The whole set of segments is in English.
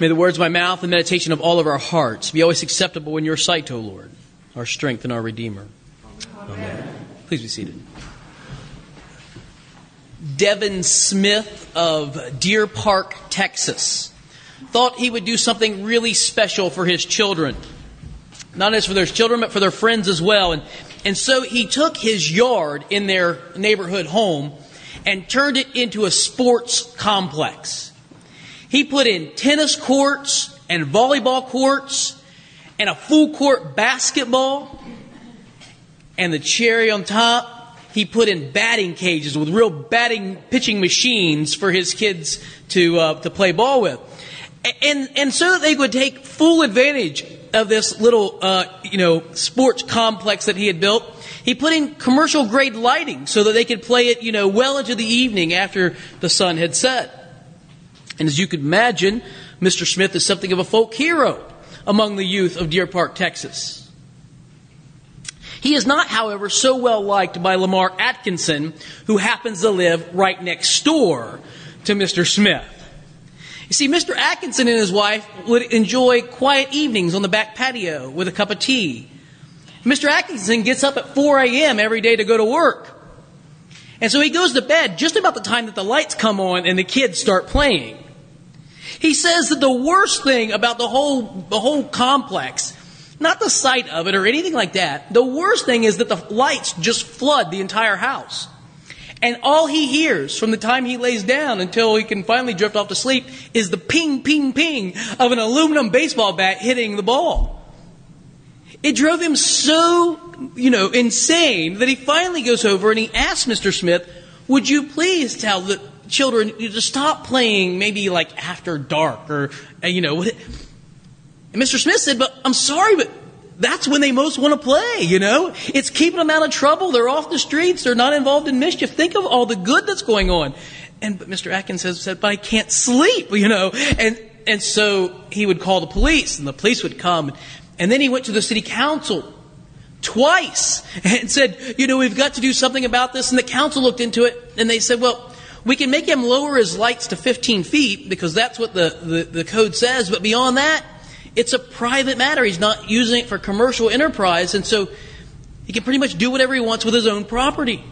May the words of my mouth and meditation of all of our hearts be always acceptable in your sight, O Lord, our strength and our Redeemer. Amen. Please be seated. Devin Smith of Deer Park, Texas, thought he would do something really special for his children. Not just for their children, but for their friends as well. And, and so he took his yard in their neighborhood home and turned it into a sports complex. He put in tennis courts and volleyball courts and a full court basketball. And the cherry on top, he put in batting cages with real batting pitching machines for his kids to uh, to play ball with, and and so that they could take full advantage of this little uh, you know sports complex that he had built. He put in commercial grade lighting so that they could play it you know well into the evening after the sun had set. And as you could imagine, Mr. Smith is something of a folk hero among the youth of Deer Park, Texas. He is not, however, so well liked by Lamar Atkinson, who happens to live right next door to Mr. Smith. You see, Mr. Atkinson and his wife would enjoy quiet evenings on the back patio with a cup of tea. Mr. Atkinson gets up at 4 a.m. every day to go to work. And so he goes to bed just about the time that the lights come on and the kids start playing. He says that the worst thing about the whole, the whole complex not the sight of it or anything like that. The worst thing is that the lights just flood the entire house. And all he hears from the time he lays down until he can finally drift off to sleep is the ping, ping, ping of an aluminum baseball bat hitting the ball. It drove him so, you know, insane that he finally goes over and he asks Mr. Smith, would you please tell the children you to stop playing maybe like after dark or, uh, you know, and Mr. Smith said, but I'm sorry, but that's when they most want to play, you know? It's keeping them out of trouble. They're off the streets. They're not involved in mischief. Think of all the good that's going on. And Mr. Atkins says, said, but I can't sleep, you know? And, and so he would call the police and the police would come. And then he went to the city council twice and said, you know, we've got to do something about this. And the council looked into it and they said, well, we can make him lower his lights to 15 feet because that's what the, the, the code says. But beyond that, it's a private matter. He's not using it for commercial enterprise, and so he can pretty much do whatever he wants with his own property.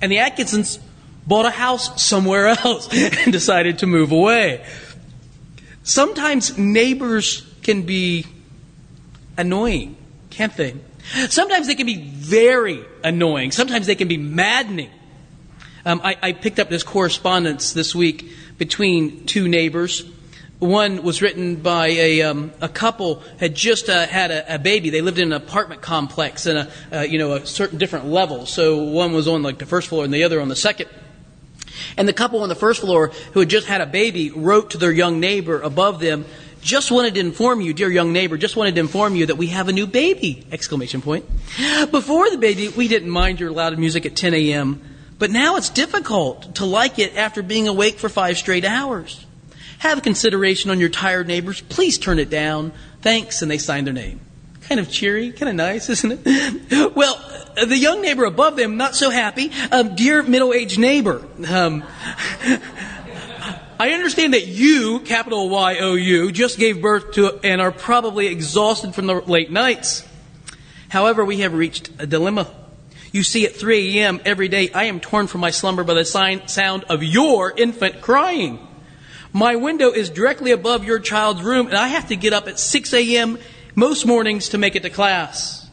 And the Atkinsons bought a house somewhere else and decided to move away. Sometimes neighbors can be annoying, can't they? Sometimes they can be very annoying. Sometimes they can be maddening. Um, I, I picked up this correspondence this week between two neighbors. One was written by a, um, a couple had just uh, had a, a, baby. They lived in an apartment complex in a uh, you know a certain different level. So one was on like the first floor and the other on the second. And the couple on the first floor who had just had a baby wrote to their young neighbor above them, just wanted to inform you, dear young neighbor, just wanted to inform you that we have a new baby! Exclamation point. Before the baby, we didn't mind your loud music at 10 a.m., but now it's difficult to like it after being awake for five straight hours. Have consideration on your tired neighbors. Please turn it down. Thanks. And they signed their name. Kind of cheery, kind of nice, isn't it? Well, the young neighbor above them, not so happy. Um, dear middle aged neighbor, um, I understand that you, capital Y O U, just gave birth to and are probably exhausted from the late nights. However, we have reached a dilemma. You see, at 3 a.m. every day, I am torn from my slumber by the sound of your infant crying. My window is directly above your child's room, and I have to get up at 6 a.m. most mornings to make it to class.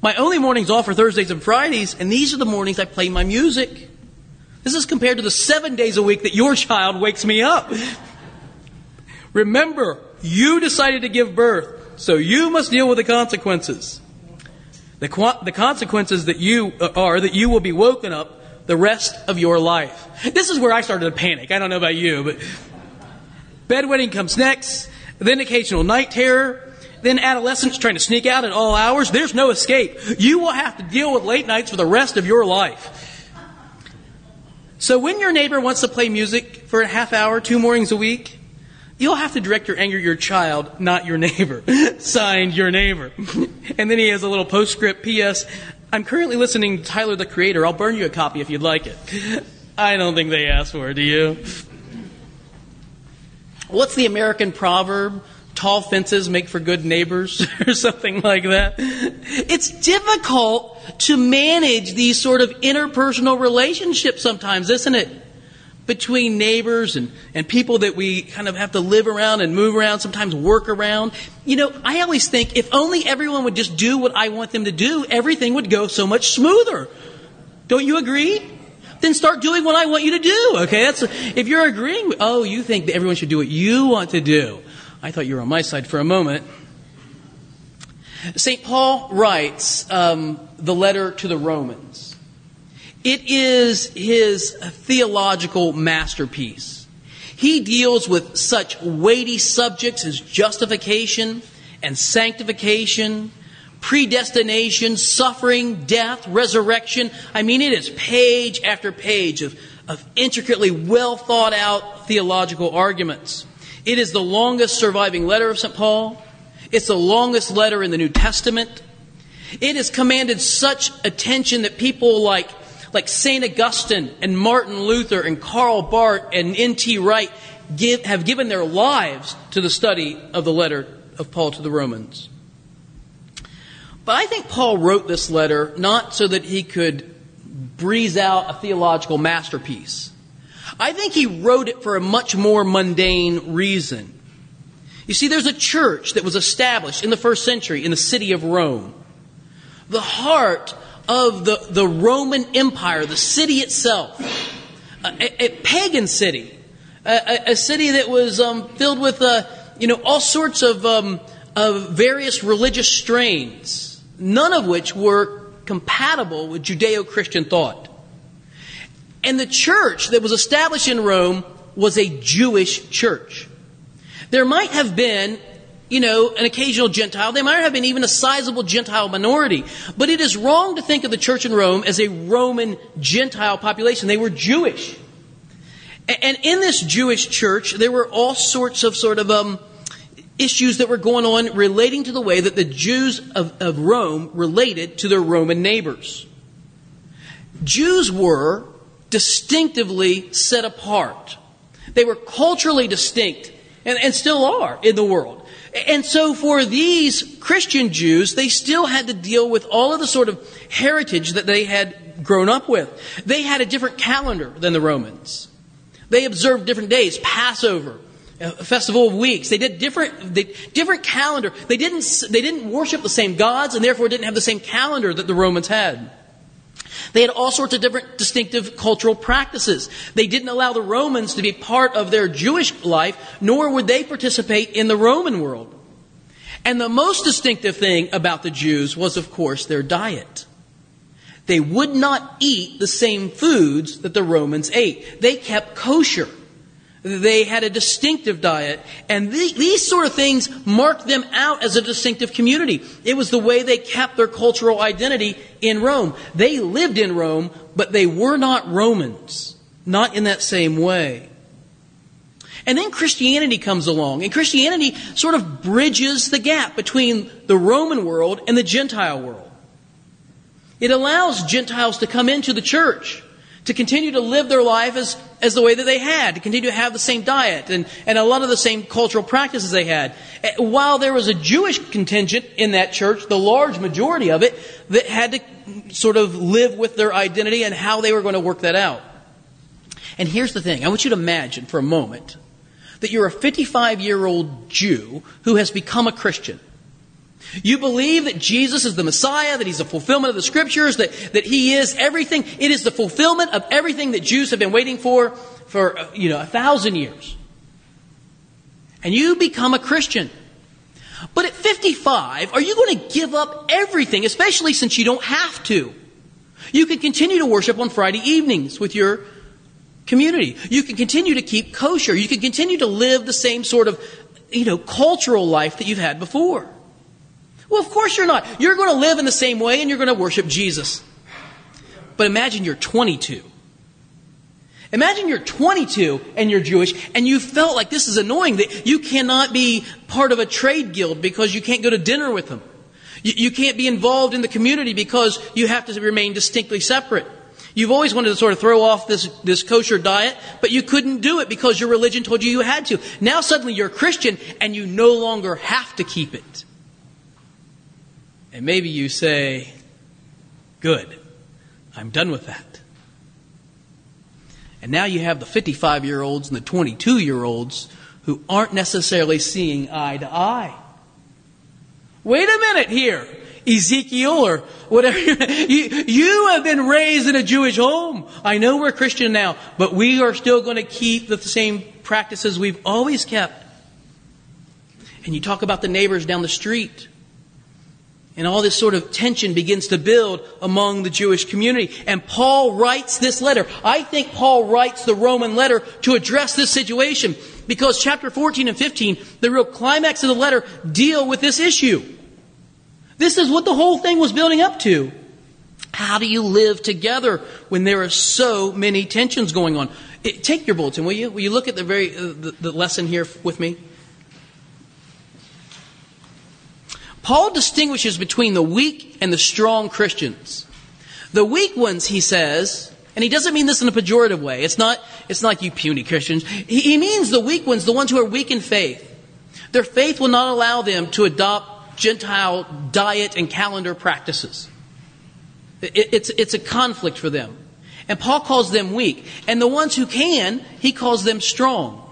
My only mornings off are Thursdays and Fridays, and these are the mornings I play my music. This is compared to the seven days a week that your child wakes me up. Remember, you decided to give birth, so you must deal with the consequences. The, the consequences that you uh, are that you will be woken up the rest of your life. This is where I started to panic. I don't know about you, but bedwetting comes next, then occasional night terror, then adolescence trying to sneak out at all hours. There's no escape. You will have to deal with late nights for the rest of your life. So when your neighbor wants to play music for a half hour, two mornings a week, you'll have to direct your anger to your child, not your neighbor. Signed, your neighbor. and then he has a little postscript, P.S. I'm currently listening to Tyler the Creator. I'll burn you a copy if you'd like it. I don't think they asked for it, do you? what's the American proverb? Tall fences make for good neighbors, or something like that. It's difficult to manage these sort of interpersonal relationships sometimes, isn't it? Between neighbors and, and people that we kind of have to live around and move around, sometimes work around. You know, I always think if only everyone would just do what I want them to do, everything would go so much smoother. Don't you agree? Then start doing what I want you to do. Okay, that's if you're agreeing. Oh, you think that everyone should do what you want to do. I thought you were on my side for a moment. St. Paul writes um, the letter to the Romans. It is his theological masterpiece. He deals with such weighty subjects as justification and sanctification predestination, suffering, death, resurrection. I mean, it is page after page of, of intricately well thought out theological arguments. It is the longest surviving letter of St. Paul. It's the longest letter in the New Testament. It has commanded such attention that people like, like St. Augustine and Martin Luther and Karl Barth and N.T. Wright give, have given their lives to the study of the letter of Paul to the Romans. But I think Paul wrote this letter not so that he could breeze out a theological masterpiece. I think he wrote it for a much more mundane reason. You see, there's a church that was established in the first century in the city of Rome. The heart of the, the Roman Empire, the city itself, a, a pagan city, a, a, city that was um, filled with, uh, you know, all sorts of, um, of various religious strains none of which were compatible with Judeo Christian thought. And the church that was established in Rome was a Jewish church. There might have been, you know, an occasional Gentile. They might have been even a sizable Gentile minority. But it is wrong to think of the church in Rome as a Roman Gentile population. They were Jewish. And in this Jewish church, there were all sorts of sort of, um, issues that were going on relating to the way that the Jews of, of Rome related to their Roman neighbors. Jews were distinctively set apart. They were culturally distinct and, and still are in the world. And so for these Christian Jews, they still had to deal with all of the sort of heritage that they had grown up with. They had a different calendar than the Romans. They observed different days, Passover, festival of weeks. They did different, they, different calendar. They didn't, they didn't worship the same gods and therefore didn't have the same calendar that the Romans had. They had all sorts of different distinctive cultural practices. They didn't allow the Romans to be part of their Jewish life, nor would they participate in the Roman world. And the most distinctive thing about the Jews was, of course, their diet. They would not eat the same foods that the Romans ate. They kept kosher. They had a distinctive diet, and the, these sort of things marked them out as a distinctive community. It was the way they kept their cultural identity in Rome. They lived in Rome, but they were not Romans. Not in that same way. And then Christianity comes along, and Christianity sort of bridges the gap between the Roman world and the Gentile world. It allows Gentiles to come into the church to continue to live their life as, as the way that they had, to continue to have the same diet and, and a lot of the same cultural practices they had. Eh, while there was a Jewish contingent in that church, the large majority of it, that had to sort of live with their identity and how they were going to work that out. And here's the thing I want you to imagine for a moment that you're a 55 year old Jew who has become a Christian. You believe that Jesus is the Messiah, that He's the fulfillment of the Scriptures, that, that He is everything. It is the fulfillment of everything that Jews have been waiting for for, uh, you know, a thousand years. And you become a Christian. But at 55, are you going to give up everything, especially since you don't have to? You can continue to worship on Friday evenings with your community. You can continue to keep kosher. You can continue to live the same sort of, you know, cultural life that you've had before. Well, of course you're not. You're going to live in the same way and you're going to worship Jesus. But imagine you're 22. Imagine you're 22 and you're Jewish and you felt like this is annoying that you cannot be part of a trade guild because you can't go to dinner with them. You, you can't be involved in the community because you have to remain distinctly separate. You've always wanted to sort of throw off this, this kosher diet, but you couldn't do it because your religion told you you had to. Now suddenly you're a Christian and you no longer have to keep it. And maybe you say, Good, I'm done with that. And now you have the 55 year olds and the 22 year olds who aren't necessarily seeing eye to eye. Wait a minute here. Ezekiel or whatever. You, you have been raised in a Jewish home. I know we're Christian now, but we are still going to keep the same practices we've always kept. And you talk about the neighbors down the street. And all this sort of tension begins to build among the Jewish community. And Paul writes this letter. I think Paul writes the Roman letter to address this situation because chapter 14 and 15, the real climax of the letter, deal with this issue. This is what the whole thing was building up to. How do you live together when there are so many tensions going on? It, take your bulletin, will you? Will you look at the very uh, the, the lesson here with me? Paul distinguishes between the weak and the strong Christians. The weak ones, he says, and he doesn't mean this in a pejorative way. It's not, it's not like you puny Christians. He, he means the weak ones, the ones who are weak in faith. Their faith will not allow them to adopt Gentile diet and calendar practices. It, it's, it's a conflict for them. And Paul calls them weak. And the ones who can, he calls them strong.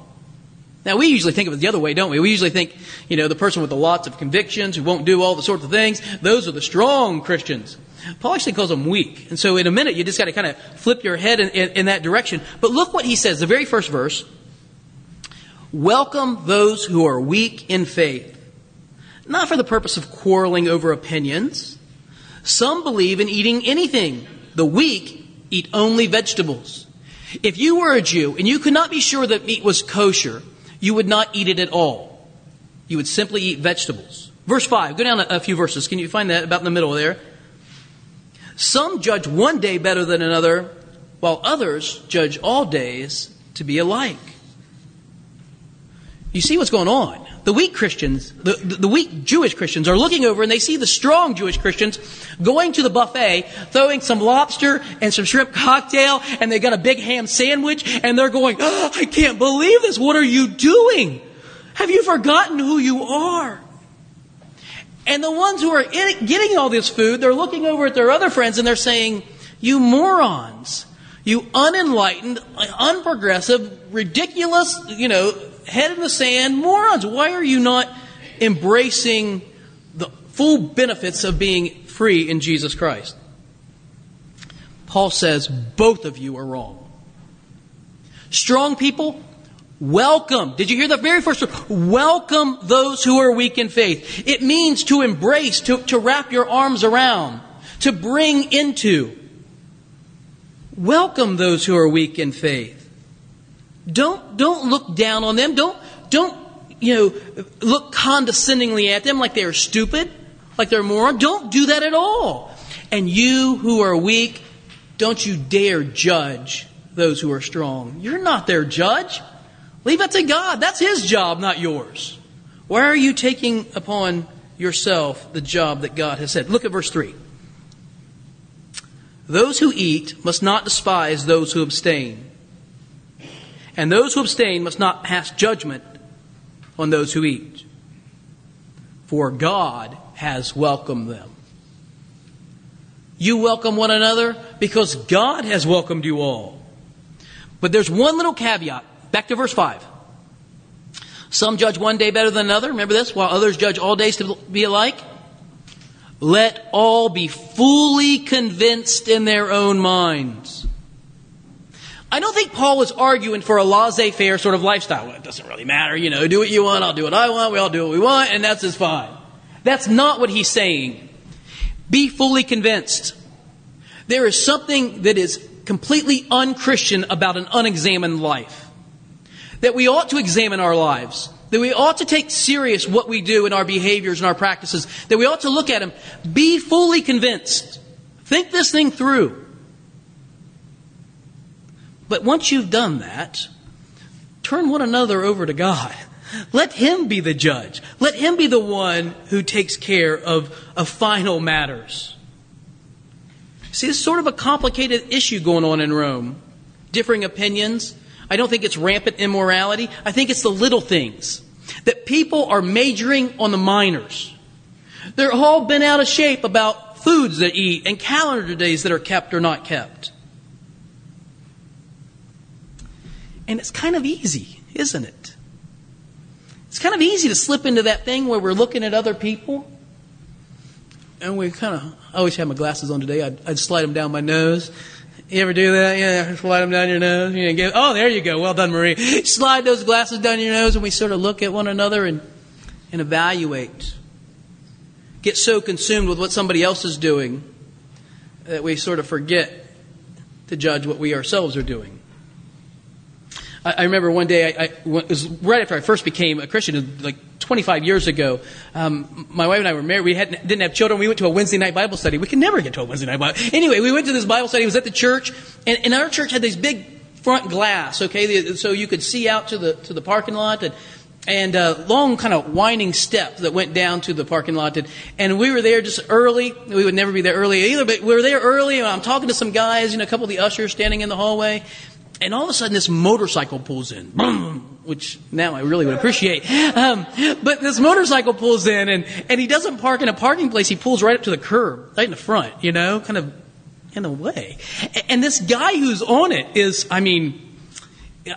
Now, we usually think of it the other way, don't we? We usually think, you know, the person with the lots of convictions who won't do all the sorts of things, those are the strong Christians. Paul actually calls them weak. And so in a minute, you just got to kind of flip your head in, in, in that direction. But look what he says, the very first verse. Welcome those who are weak in faith not for the purpose of quarreling over opinions. Some believe in eating anything. The weak eat only vegetables. If you were a Jew and you could not be sure that meat was kosher, you would not eat it at all. You would simply eat vegetables. Verse 5, go down a, few verses. Can you find that about in the middle there? Some judge one day better than another, while others judge all days to be alike. You see what's going on the weak Christians, the, the weak Jewish Christians are looking over and they see the strong Jewish Christians going to the buffet, throwing some lobster and some shrimp cocktail, and they got a big ham sandwich, and they're going, oh, I can't believe this. What are you doing? Have you forgotten who you are? And the ones who are getting all this food, they're looking over at their other friends and they're saying, You morons, you unenlightened, unprogressive, ridiculous, you know, head in the sand morons. Why are you not embracing the full benefits of being free in Jesus Christ? Paul says both of you are wrong. Strong people, welcome. Did you hear the very first word? Welcome those who are weak in faith. It means to embrace, to, to wrap your arms around, to bring into. Welcome those who are weak in faith. Don't, don't look down on them. Don't, don't, you know, look condescendingly at them like they're stupid, like they're moron. Don't do that at all. And you who are weak, don't you dare judge those who are strong. You're not their judge. Leave that to God. That's His job, not yours. Why are you taking upon yourself the job that God has said? Look at verse 3. Those who eat must not despise those who abstain and those who abstain must not pass judgment on those who eat, for God has welcomed them. You welcome one another because God has welcomed you all. But there's one little caveat. Back to verse 5. Some judge one day better than another. Remember this? While others judge all days to be alike. Let all be fully convinced in their own minds. I don't think Paul is arguing for a laissez faire sort of lifestyle. Well, it doesn't really matter, you know, do what you want, I'll do what I want, we all do what we want, and that's just fine. That's not what he's saying. Be fully convinced. There is something that is completely unchristian about an unexamined life. That we ought to examine our lives. That we ought to take serious what we do in our behaviors and our practices. That we ought to look at them. Be fully convinced. Think this thing through. But once you've done that, turn one another over to God. Let Him be the judge. Let Him be the one who takes care of, of final matters. See, is sort of a complicated issue going on in Rome. Differing opinions. I don't think it's rampant immorality. I think it's the little things. That people are majoring on the minors. They're all bent out of shape about foods they eat and calendar days that are kept or not kept. And it's kind of easy, isn't it? It's kind of easy to slip into that thing where we're looking at other people and we kind of, I always have my glasses on today. I'd, I'd slide them down my nose. You ever do that? Yeah, slide them down your nose. You oh, there you go. Well done, Marie. Slide those glasses down your nose, and we sort of look at one another and, and evaluate. Get so consumed with what somebody else is doing that we sort of forget to judge what we ourselves are doing. I, I remember one day, I, I, it was right after I first became a Christian, like 25 years ago, um, my wife and I were married. We didn't have children. We went to a Wednesday night Bible study. We could never get to a Wednesday night Bible. Anyway, we went to this Bible study. It was at the church, and, and our church had these big front glass. Okay, so you could see out to the to the parking lot and. And uh, long, kind of winding steps that went down to the parking lot. And, and we were there just early. We would never be there early either, but we were there early. And I'm talking to some guys, you know, a couple of the ushers standing in the hallway. And all of a sudden, this motorcycle pulls in. Boom! which now I really would appreciate. Um, but this motorcycle pulls in, and, and he doesn't park in a parking place. He pulls right up to the curb, right in the front, you know, kind of in the way. And this guy who's on it is, I mean,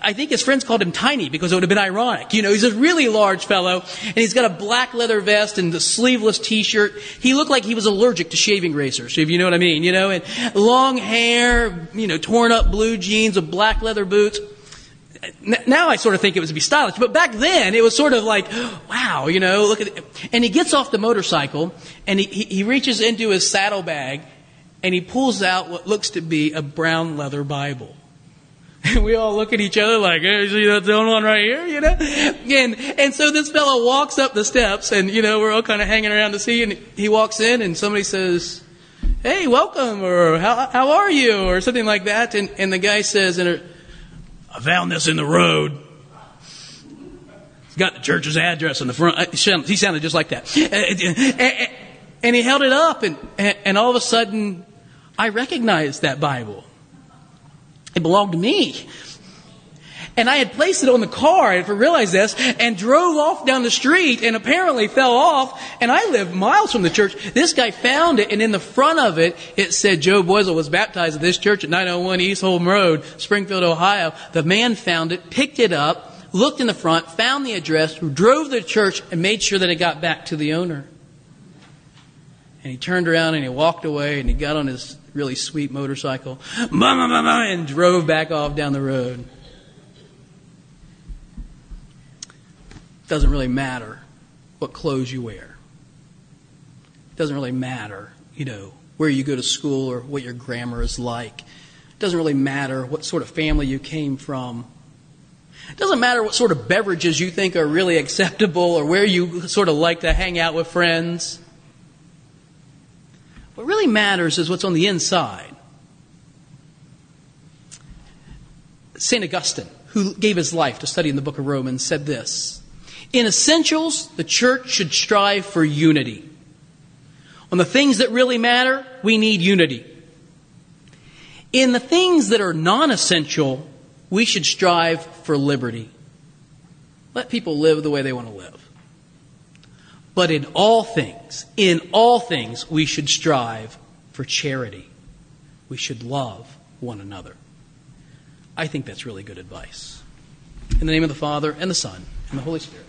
I think his friends called him tiny because it would have been ironic. You know, he's a really large fellow, and he's got a black leather vest and a sleeveless t-shirt. He looked like he was allergic to shaving razors, if you know what I mean, you know, and long hair, you know, torn up blue jeans with black leather boots now I sort of think it was to be stylish, but back then it was sort of like, wow, you know, look at it. And he gets off the motorcycle and he, he reaches into his saddlebag and he pulls out what looks to be a brown leather Bible. And we all look at each other like, hey, see that going on right here, you know? And, and so this fellow walks up the steps and, you know, we're all kind of hanging around to see and he walks in and somebody says, hey, welcome or how, how are you or something like that. And, and the guy says in a, I found this in the road. Got the church's address on the front. He sounded just like that. And he held it up, and, and all of a sudden, I recognized that Bible. It belonged to me. And I had placed it on the car, I realized this, and drove off down the street and apparently fell off. And I lived miles from the church. This guy found it, and in the front of it, it said Joe Boisel was baptized at this church at 901 East Holm Road, Springfield, Ohio. The man found it, picked it up, looked in the front, found the address, drove to the church, and made sure that it got back to the owner. And he turned around and he walked away and he got on his really sweet motorcycle and drove back off down the road. doesn't really matter what clothes you wear. It doesn't really matter, you know, where you go to school or what your grammar is like. Doesn't really matter what sort of family you came from. It doesn't matter what sort of beverages you think are really acceptable or where you sort of like to hang out with friends. What really matters is what's on the inside. St. Augustine, who gave his life to study in the book of Romans, said this in essentials, the church should strive for unity. On the things that really matter, we need unity. In the things that are non essential, we should strive for liberty. Let people live the way they want to live. But in all things, in all things, we should strive for charity. We should love one another. I think that's really good advice. In the name of the Father, and the Son, and the Holy Spirit.